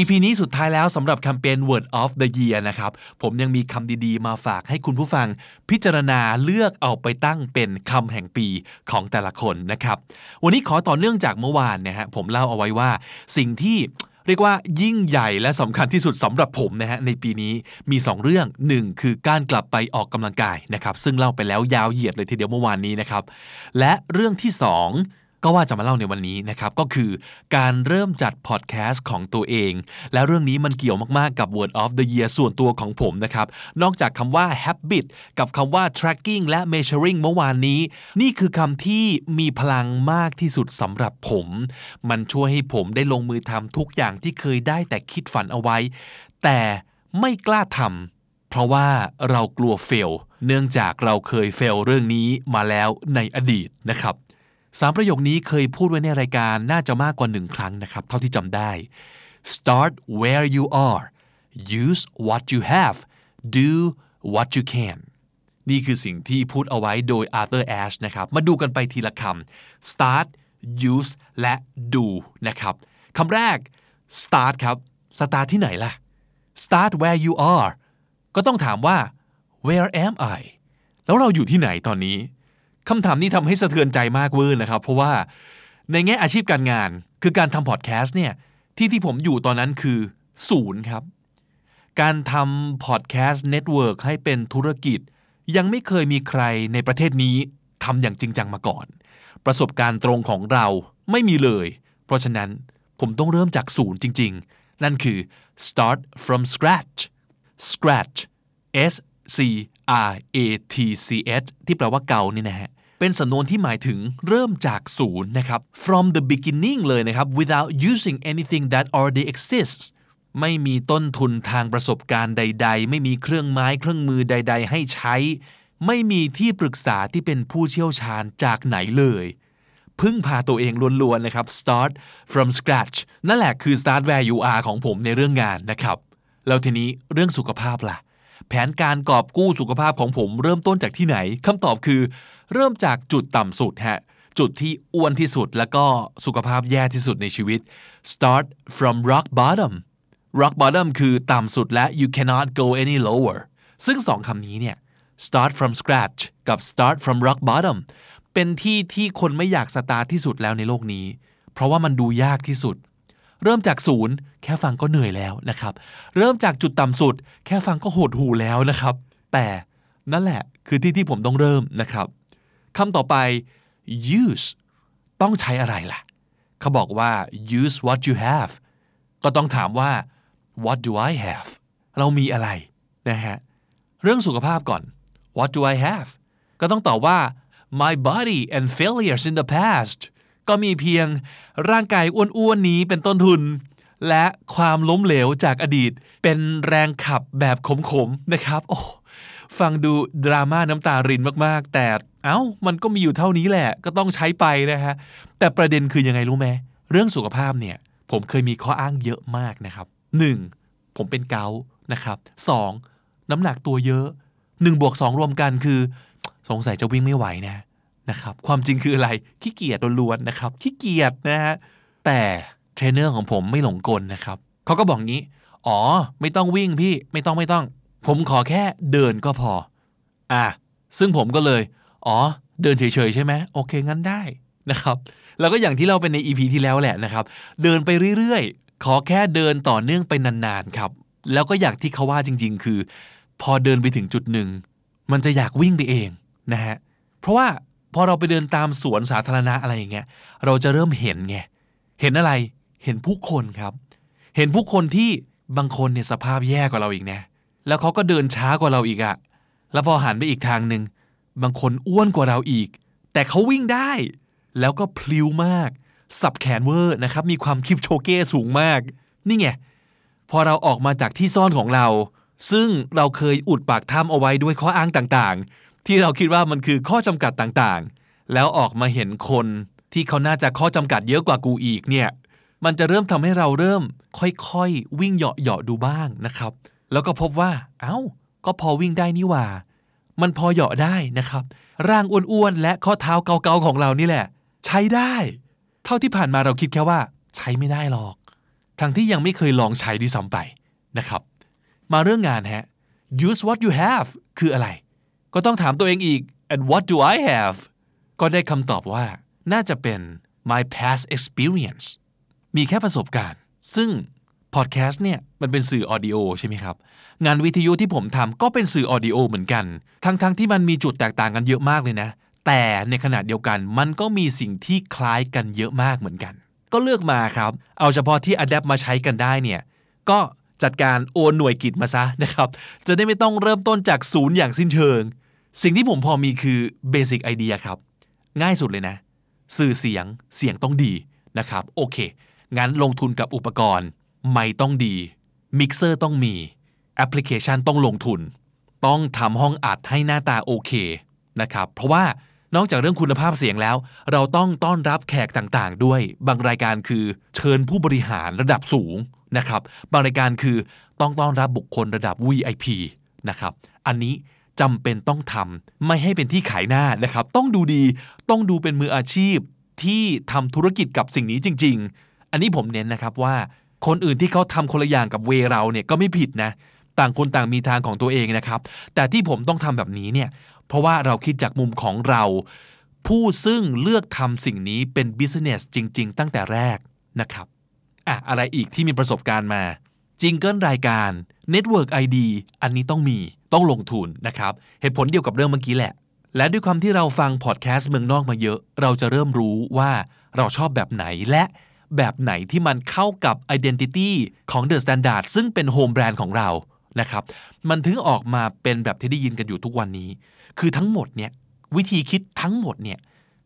อีพีนี้สุดท้ายแล้วสำหรับแคมเปญ Word of the Year นะครับ ผมยังมีคำดีๆ มาฝากให้คุณผู้ฟัง พิจารณาเลือกเอาไปตั้งเป็นคำแห่งปีของแต่ละคนนะครับ วันนี้ขอต่อเนื่องจากเมื่อวานนะฮะผมเล่าเอาไว้ว่าสิ่งที่เรียกว่ายิ่งใหญ่และสำคัญที่สุดสำหรับผมนะฮะในปีนี้มี 2 เรื่อง 1 คือการกลับไปออกกำลังกายนะครับซึ่งเล่าไปแล้วยาวเหยียดเลยทีเดียวเมื่อวานนี้นะครับและเรื่องที่ 2 ก็ว่าจะมาเล่าในวันนี้นะครับก็คือการเริ่มจัดพอดแคสต์ของตัวเอง และเรื่องนี้มันเกี่ยวมากๆกับ Word of the Year ส่วนตัวของผมนะครับ นอกจากคำว่า habit กับคำว่า tracking และ measuring เมื่อวานนี้ นี่คือคำที่มีพลังมากที่สุดสำหรับผม มันช่วยให้ผมได้ลงมือทำทุกอย่างที่เคยได้แต่คิดฝันเอาไว้ แต่ไม่กล้าทำเพราะว่าเรากลัวเฟล เนื่องจากเราเคยเฟลเรื่องนี้มาแล้วในอดีตนะครับ สามประโยคนี้เคยพูดไว้ในรายการน่าจะมากกว่าหนึ่งครั้งนะครับ เท่าที่จำได้ start where you are use what you have do what you can นี่คือสิ่งที่พูดเอาไว้โดย Arthur Ashe นะครับ มาดูกันไปทีละคำ start use และ do นะครับคำแรก start ครับ start ที่ไหนล่ะ start where you are ก็ต้องถามว่า where am I แล้วเราอยู่ที่ไหนตอนนี้ คำถามนี้ทำให้สะเทือนใจมากเวอร์นะครับ เพราะว่าในแง่อาชีพการงาน คือการทำพอดแคสต์เนี่ยที่ที่ผมอยู่ตอนนั้นคือศูนย์ครับ การทำพอดแคสต์ network ให้เป็นธุรกิจ ยังไม่เคยมีใครในประเทศนี้ทำอย่างจริงจังมาก่อน ประสบการณ์ตรงของเราไม่มีเลย เพราะฉะนั้นผมต้องเริ่มจากศูนย์จริง ๆ นั่นคือ start from scratch scratch S C R A T C H ที่แปลว่าเก่านี่นะฮะเป็นสำนวนที่หมายถึงเริ่มจากศูนย์นะครับ from the beginning เลยนะครับ without using anything that already exists ไม่มีต้นทุนทางประสบการณ์ใด ๆ ไม่มีเครื่องไม้เครื่องมือใด ๆ ให้ใช้ ไม่มีที่ปรึกษาที่เป็นผู้เชี่ยวชาญจากไหนเลย พึ่งพาตัวเองล้วนๆนะครับ start from scratch นั่นแหละคือ start where you are ของผมในเรื่องงานนะครับ แล้วทีนี้เรื่องสุขภาพล่ะ แผนการกอบกู้สุขภาพของผมเริ่มต้นจากที่ไหนคำตอบคือ เริ่มจากจุดต่ำสุดฮะจุดที่อ้วนที่สุดแล้วก็สุขภาพแย่ที่สุดในชีวิต start from rock bottom rock bottom คือต่ำสุดและ you cannot go any lower ซึ่งสองคำนี้เนี่ย start from scratch กับ start from rock bottom เป็นที่ที่คนไม่อยากสตาร์ทที่สุดแล้วในโลกนี้ เพราะว่ามันดูยากที่สุด เริ่มจากศูนย์แค่ฟังก็เหนื่อยแล้วนะครับ เริ่มจากจุดต่ำสุด แค่ฟังก็โหดหูแล้วนะครับ แต่นั่นแหละคือที่ที่ผมต้องเริ่มนะครับคำต่อไป use ต้องใช้อะไรล่ะ เขาบอกว่า use what you have ก็ต้องถามว่า what do I have เรามีอะไรนะฮะ เรื่องสุขภาพก่อน what do I have ก็ต้องตอบว่า my body and failures in the past ก็มีเพียงร่างกายอ้วนๆนี้เป็นต้นทุน และความล้มเหลวจากอดีต เป็นแรงขับแบบขมๆนะครับโอ้ฟังดูดราม่าน้ำตารินมากๆ แต่เอ้ามันก็มีอยู่เท่านี้แหละ ก็ต้องใช้ไปนะฮะ แต่ประเด็นคือยังไงรู้ไหมเรื่องสุขภาพเนี่ย ผมเคยมีข้ออ้างเยอะมากนะครับ 1. ผมเป็นเกาต์นะครับ 2. น้ำหนักตัวเยอะ 1 บวก 2 รวมกันคือ สงสัยจะวิ่งไม่ไหวนะ นะครับความจริงคืออะไรขี้เกียจล้วนๆนะครับขี้เกียจนะฮะแต่เทรนเนอร์ของผมไม่หลงกลนะครับเขาก็บอกงี้อ๋อ ไม่ต้องวิ่งพี่ไม่ต้องไม่ต้อง ผมขอแค่เดินก็พอ อะซึ่งผมก็เลย อ๋อ เดินเฉยๆใช่ไหมโอเคงั้นได้นะครับ แล้วก็อย่างที่เราเป็นใน EP ที่แล้วแหละนะครับ เดินไปเรื่อยๆ ขอแค่เดินต่อเนื่องไปนานๆครับ แล้วก็อย่างที่เขาว่าจริง ๆ คือ พอเดินไปถึงจุดหนึ่ง มันจะอยากวิ่งไปเองนะฮะเพราะว่า พอเราไปเดินตามสวนสาธารณะอะไรอย่างเงี้ยเราจะเริ่มเห็นไงเห็นอะไรเห็นผู้คนครับ เห็นผู้คนที่บางคนเนี่ยสภาพแย่กว่าเราอีกนะแล้วเขาก็เดินช้ากว่าเราอีกอะแล้วพอหันไปอีกทางหนึ่งบางคนอ้วนกว่าเราอีก แต่เขาวิ่งได้ แล้วก็พลิ้วมาก สับแขนเวอร์นะครับ มีความคิปโชเก้สูงมาก นี่ไง พอเราออกมาจากที่ซ่อนของเรา ซึ่งเราเคยอุดปากถ้ำเอาไว้ด้วยข้ออ้างต่าง ที่เราคิดว่ามันคือข้อจำกัดต่างๆ แล้วออกมาเห็นคนที่เขาน่าจะข้อจำกัดเยอะกว่ากูอีกเนี่ยมันจะเริ่มทำให้เราเริ่มค่อยๆ วิ่งเหาะๆดูบ้างนะครับ แล้วก็พบว่าเอา้า ก็พอวิ่งได้นี่ว่า มันพอเหาะได้นะครับ ร่างอ้วนๆ และข้อเท้าเกาๆของเรานี่แหละ ใช้ได้ เท่าที่ผ่านมาเราคิดแค่ว่า ใช้ไม่ได้หรอก ทั้งที่ยังไม่เคยลองใช้ด้วยซ้ำไปนะครับ มาเรื่องงานฮะ use what you have คืออะไร ก็ต้องถามตัวเองอีก and what do I have ก็ได้คำตอบว่า น่าจะเป็น my past experience มีแค่ประสบการณ์ ซึ่งพอดแคสต์เนี่ยมันเป็นสื่อ audio ใช่ไหมครับ งานวิทยุที่ผมทำก็เป็นสื่อ audio เหมือนกัน ทั้งๆทที่มันมีจุดแตกต่างกันเยอะมากเลยนะ แต่ในขณะเดียวกันมันก็มีสิ่งที่คล้ายกันเยอะมากเหมือนกัน ก็เลือกมาครับ เอาเฉพาะที่ adapt มาใช้กันได้เนี่ย ก็ จัดการโอนหน่วยกิตมาซะนะครับ จะได้ไม่ต้องเริ่มต้นจากศูนย์อย่างสิ้นเชิง สิ่งที่ผมพอมีคือ basic idea ครับ ง่ายสุดเลยนะ สื่อเสียงเสียงต้องดีนะครับ โอเค งั้นลงทุนกับอุปกรณ์ ไมค์ต้องดี มิกเซอร์ต้องมี แอปพลิเคชันต้องลงทุน ต้องทำห้องอัดให้หน้าตาโอเคนะครับ เพราะว่า นอกจากเรื่องคุณภาพเสียงแล้ว เราต้องต้อนรับแขกต่างๆ ด้วย บางรายการคือเชิญผู้บริหารระดับสูงนะครับ บางรายการคือต้องต้อนรับบุคคลระดับ VIP นะครับ อันนี้จำเป็นต้องทำไม่ให้เป็นที่ขายหน้านะครับ ต้องดูดี ต้องดูเป็นมืออาชีพที่ทำธุรกิจกับสิ่งนี้จริง ๆ อันนี้ผมเน้นนะครับว่า คนอื่นที่เขาทำคนละอย่างกับเวเราเนี่ยก็ไม่ผิดนะ ต่างคนต่างมีทางของตัวเองนะครับ แต่ที่ผมต้องทำแบบนี้เนี่ย เพราะว่าเราคิดจากมุมของเรา ผู้ซึ่งเลือกทำสิ่งนี้เป็น business จริง ๆ ตั้งแต่แรกนะครับอะอะไรอีกที่มีประสบการณ์มาjingle รายการ Network ID อันนี้ต้องมีต้องลงทุนนะครับเหตุผลเดียวกับเรื่องเมื่อกี้แหละ และด้วยความที่เราฟังพอดแคสต์เมืองนอกมาเยอะ เราจะเริ่มรู้ว่าเราชอบแบบไหนและแบบไหนที่มันเข้ากับ Identity ของ The Standard ซึ่งเป็น home brand ของเรานะครับมันถึงออกมาเป็นแบบที่ได้ยินกันอยู่ทุกวันนี้ คือทั้งหมดเนี่ยวิธีคิดทั้งหมดเนี่ย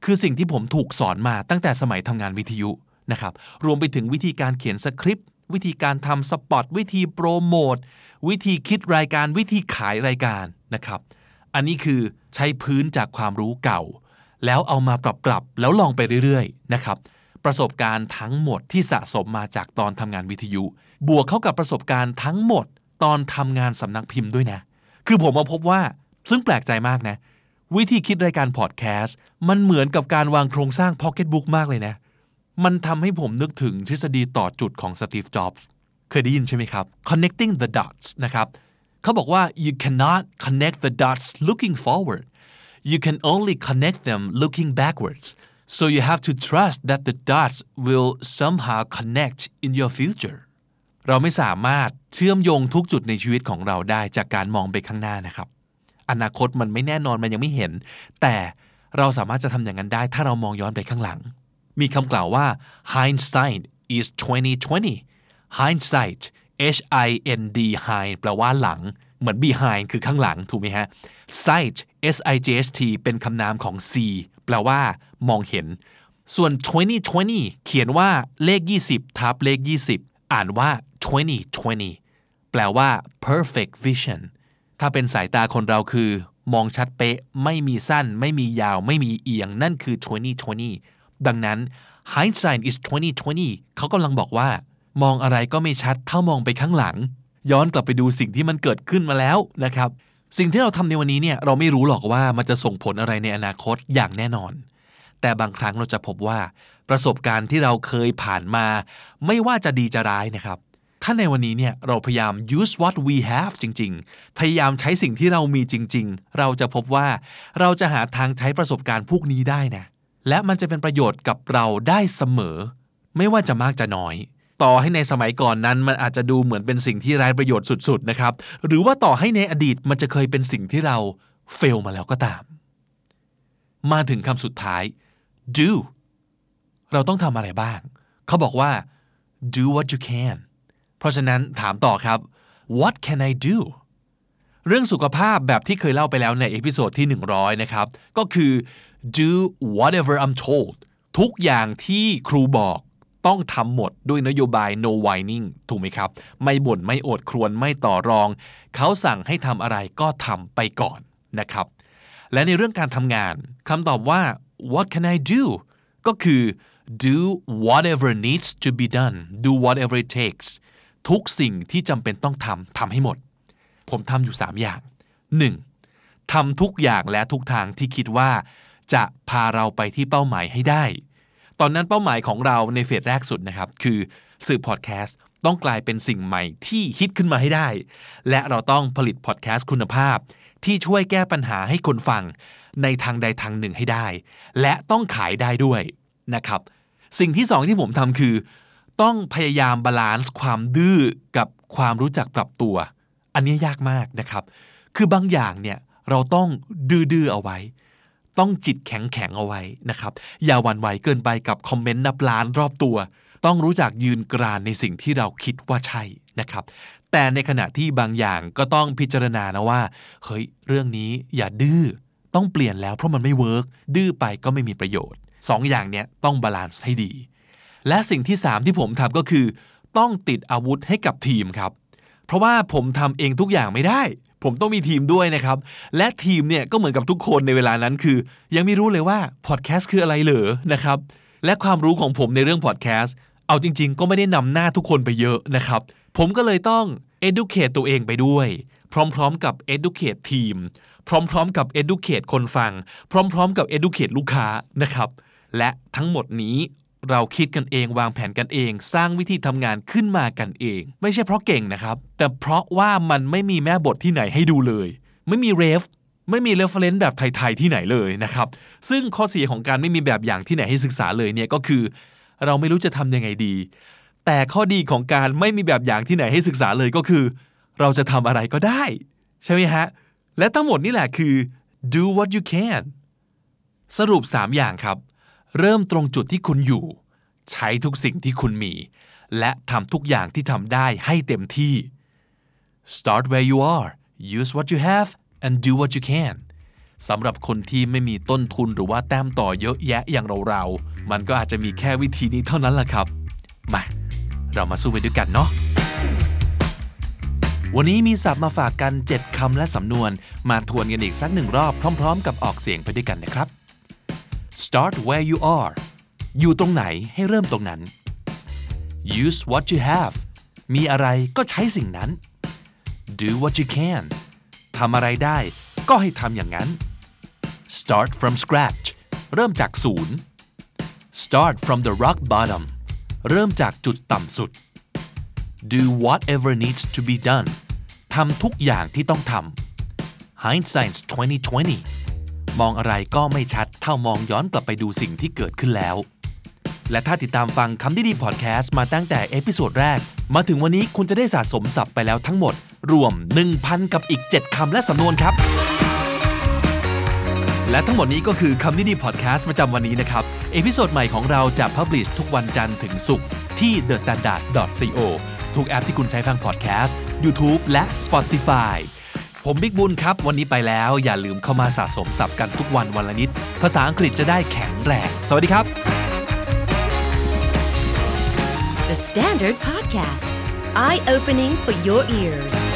คือสิ่งที่ผมถูกสอนมาตั้งแต่สมัยทำงานวิทยุนะครับรวมไปถึงวิธีการเขียนสคริปต์วิธีการทำสปอตวิธีโปรโมทวิธีคิดรายการวิธีขายรายการนะครับ อันนี้คือใช้พื้นจากความรู้เก่า แล้วเอามาปรับปรับแล้วลองไปเรื่อยๆนะครับประสบการณ์ทั้งหมดที่สะสมมาจากตอนทำงานวิทยุ บวกเข้ากับประสบการณ์ทั้งหมดตอนทำงานสำนักพิมพ์ด้วยนะ คือผมมาพบว่า ซึ่งแปลกใจมากนะ วิธีคิดรายการพอดแคสต์มันเหมือนกับการวางโครงสร้างพ็อกเก็ตบุ๊กมากเลยนะ มันทำให้ผมนึกถึงทฤษฎีต่อจุดของสตีฟ จ็อบส์เคยได้ยินใช่ไหมครับ connecting the dots นะครับเขาบอกว่า you cannot connect the dots looking forward you can only connect them looking backwards so you have to trust that the dots will somehow connect in your future เราไม่สามารถเชื่อมโยงทุกจุดในชีวิตของเราได้จากการมองไปข้างหน้านะครับ อนาคตมันไม่แน่นอนมันยังไม่เห็น แต่เราสามารถจะทำอย่างนั้นได้ ถ้าเรามองย้อนไปข้างหลัง มีคำกล่าวว่า hindsight is 2020 hindsight h i n d hind แปลว่าหลัง เหมือน behind คือข้างหลัง ถูกไหมฮะ sight s i g h t เป็นคำนามของ see แปลว่ามองเห็น ส่วน 2020 เขียนว่าเลข 20 ทับเลข 20 อ่านว่า 2020 แปลว่า perfect vision ถ้าเป็นสายตาคนเราคือ มองชัดเป๊ะ ไม่มีสั้น ไม่มียาว ไม่มีเอียง นั่นคือ 2020 ดังนั้น hindsight is 2020เขากำลังบอกว่า มองอะไรก็ไม่ชัดเท่ามองไปข้างหลัง ย้อนกลับไปดูสิ่งที่มันเกิดขึ้นมาแล้วนะครับ สิ่งที่เราทำในวันนี้เนี่ย เราไม่รู้หรอกว่ามันจะส่งผลอะไรในอนาคตอย่างแน่นอน แต่บางครั้งเราจะพบว่า ประสบการณ์ที่เราเคยผ่านมา ไม่ว่าจะดีจะร้ายนะครับ ถ้าในวันนี้เนี่ยเราพยายาม use what we have จริง ๆ พยายามใช้สิ่งที่เรามีจริง ๆ เราจะพบว่าเราจะหาทางใช้ประสบการณ์พวกนี้ได้นะ และมันจะเป็นประโยชน์กับเราได้เสมอ ไม่ว่าจะมากจะน้อย ต่อให้ในสมัยก่อนนั้นมันอาจจะดูเหมือนเป็นสิ่งที่ไร้ประโยชน์สุด ๆ นะครับ หรือว่าต่อให้ในอดีตมันจะเคยเป็นสิ่งที่เราเฟลมาแล้วก็ตาม มาถึงคำสุดท้าย do เราต้องทำอะไรบ้าง เขาบอกว่า do what you can เพราะฉะนั้นถามต่อครับ what can I do เรื่องสุขภาพแบบที่เคยเล่าไปแล้วใน episode ที่ 100 นะครับ ก็คือ do whatever I'm told ทุกอย่างที่ครูบอกต้องทำหมดด้วยนโยบาย no whining ถูกไหมครับ ไม่บ่นไม่โอดครวญไม่ต่อรอง เขาสั่งให้ทำอะไรก็ทำไปก่อนนะครับ และในเรื่องการทำงานคำตอบว่า what can I do ก็คือ do whatever needs to be done do whatever it takes ทุกสิ่งที่จำเป็นต้องทำทำให้หมด ผมทำอยู่ 3 อย่าง 1. ทำทุกอย่างและทุกทางที่คิดว่า จะพาเราไปที่เป้าหมายให้ได้ ตอนนั้นเป้าหมายของเราในเฟสแรกสุดนะครับ คือสื่อพอดแคสต์ต้องกลายเป็นสิ่งใหม่ที่ฮิตขึ้นมาให้ได้ และเราต้องผลิตพอดแคสต์คุณภาพ ที่ช่วยแก้ปัญหาให้คนฟัง ในทางใดทางหนึ่งให้ได้ และต้องขายได้ด้วยนะครับ สิ่งที่สองที่ผมทำคือ ต้องพยายาม balance ความดื้อกับความรู้จักปรับตัว อันนี้ยากมากนะครับ คือบางอย่างเนี่ยเราต้องดื้อๆเอาไว้ ต้องจิตแข็งแข็งเอาไว้นะครับ อย่าหวั่นไหวเกินไปกับคอมเมนต์นับล้านรอบตัว ต้องรู้จักยืนกรานในสิ่งที่เราคิดว่าใช่นะครับ แต่ในขณะที่บางอย่างก็ต้องพิจารณานะว่า เฮ้ย เรื่องนี้อย่าดื้อ ต้องเปลี่ยนแล้วเพราะมันไม่ work ดื้อไปก็ไม่มีประโยชน์สองอย่างเนี้ยต้อง balance ให้ดี และสิ่งที่ 3 ที่ผมทำก็คือ ต้องติดอาวุธให้กับทีมครับ เพราะว่าผมทำเองทุกอย่างไม่ได้ ผมต้องมีทีมด้วยนะครับ และทีมเนี่ยก็เหมือนกับทุกคนในเวลานั้นคือ ยังไม่รู้เลยว่าพอดแคสต์คืออะไรเหรอนะครับ และความรู้ของผมในเรื่องพอดแคสต์เอาจริง ๆ ก็ไม่ได้นำหน้าทุกคนไปเยอะนะครับ ผมก็เลยต้อง educate ตัวเองไปด้วย พร้อมๆกับ educate ทีม พร้อมๆกับ educate คนฟัง พร้อมๆกับ educate ลูกค้านะครับ และทั้งหมดนี้ เราคิดกันเองวางแผนกันเอง สร้างวิธีทำงานขึ้นมากันเอง ไม่ใช่เพราะเก่งนะครับ แต่เพราะว่ามันไม่มีแม่บทที่ไหนให้ดูเลย ไม่มี ref ไม่มี reference แบบไทย ๆ ที่ไหนเลยนะครับ ซึ่งข้อเสียของการไม่มีแบบอย่างที่ไหนให้ศึกษาเลยเนี่ยก็คือ เราไม่รู้จะทำยังไงดี แต่ข้อดีของการไม่มีแบบอย่างที่ไหนให้ศึกษาเลยก็คือ เราจะทำอะไรก็ได้ ใช่ไหมฮะ และทั้งหมดนี่แหละคือ do what you can สรุป 3 อย่างครับ เริ่มตรงจุดที่คุณอยู่ ใช้ทุกสิ่งที่คุณมี และทำทุกอย่างที่ทำได้ให้เต็มที่ start where you are use what you have and do what you can สำหรับคนที่ไม่มีต้นทุนหรือว่าแต้มต่อเยอะแยะอย่างเราๆ มันก็อาจจะมีแค่วิธีนี้เท่านั้นแหละครับ มา เรามาสู้ไปด้วยกันเนาะ วันนี้มีศัพท์มาฝากกัน 7 คำและสำนวน มาทวนกันอีกสักหนึ่งรอบพร้อม ๆ กับออกเสียงไปด้วยกันนะครับ start where you are อยู่ตรงไหนให้เริ่มตรงนั้น use what you have มีอะไรก็ใช้สิ่งนั้น do what you can ทำอะไรได้ก็ให้ทำอย่างนั้น start from scratch เริ่มจากศูนย์ start from the rock bottom เริ่มจากจุดต่ำสุด do whatever needs to be done ทำทุกอย่างที่ต้องทำ hindsight 2020 มองอะไรก็ไม่ชัดเท่ามองย้อนกลับไปดูสิ่งที่เกิดขึ้นแล้ว และถ้าติดตามฟังคำนี้ดีพอดแคสต์มาตั้งแต่ episode แรก มาถึงวันนี้คุณจะได้สะสมศัพท์ไปแล้วทั้งหมด รวม 1,000 กับอีก 7 คำและสำนวนครับ และทั้งหมดนี้ก็คือคำนี้ดีพอดแคสต์ประจำวันนี้นะครับ episode ใหม่ของเราจะ publish ทุกวันจันทร์ถึงศุกร์ที่ thestandard.co ทุกแอปที่คุณใช้ฟังพอดแคสต์ YouTube และ Spotify ผมบิ๊กบุญครับ วันนี้ไปแล้วอย่าลืมเข้ามาสะสมศัพท์กันทุกวันวันละนิด ภาษาอังกฤษจะได้แข็งแรง สวัสดีครับ The Standard Podcast, eye opening for your ears.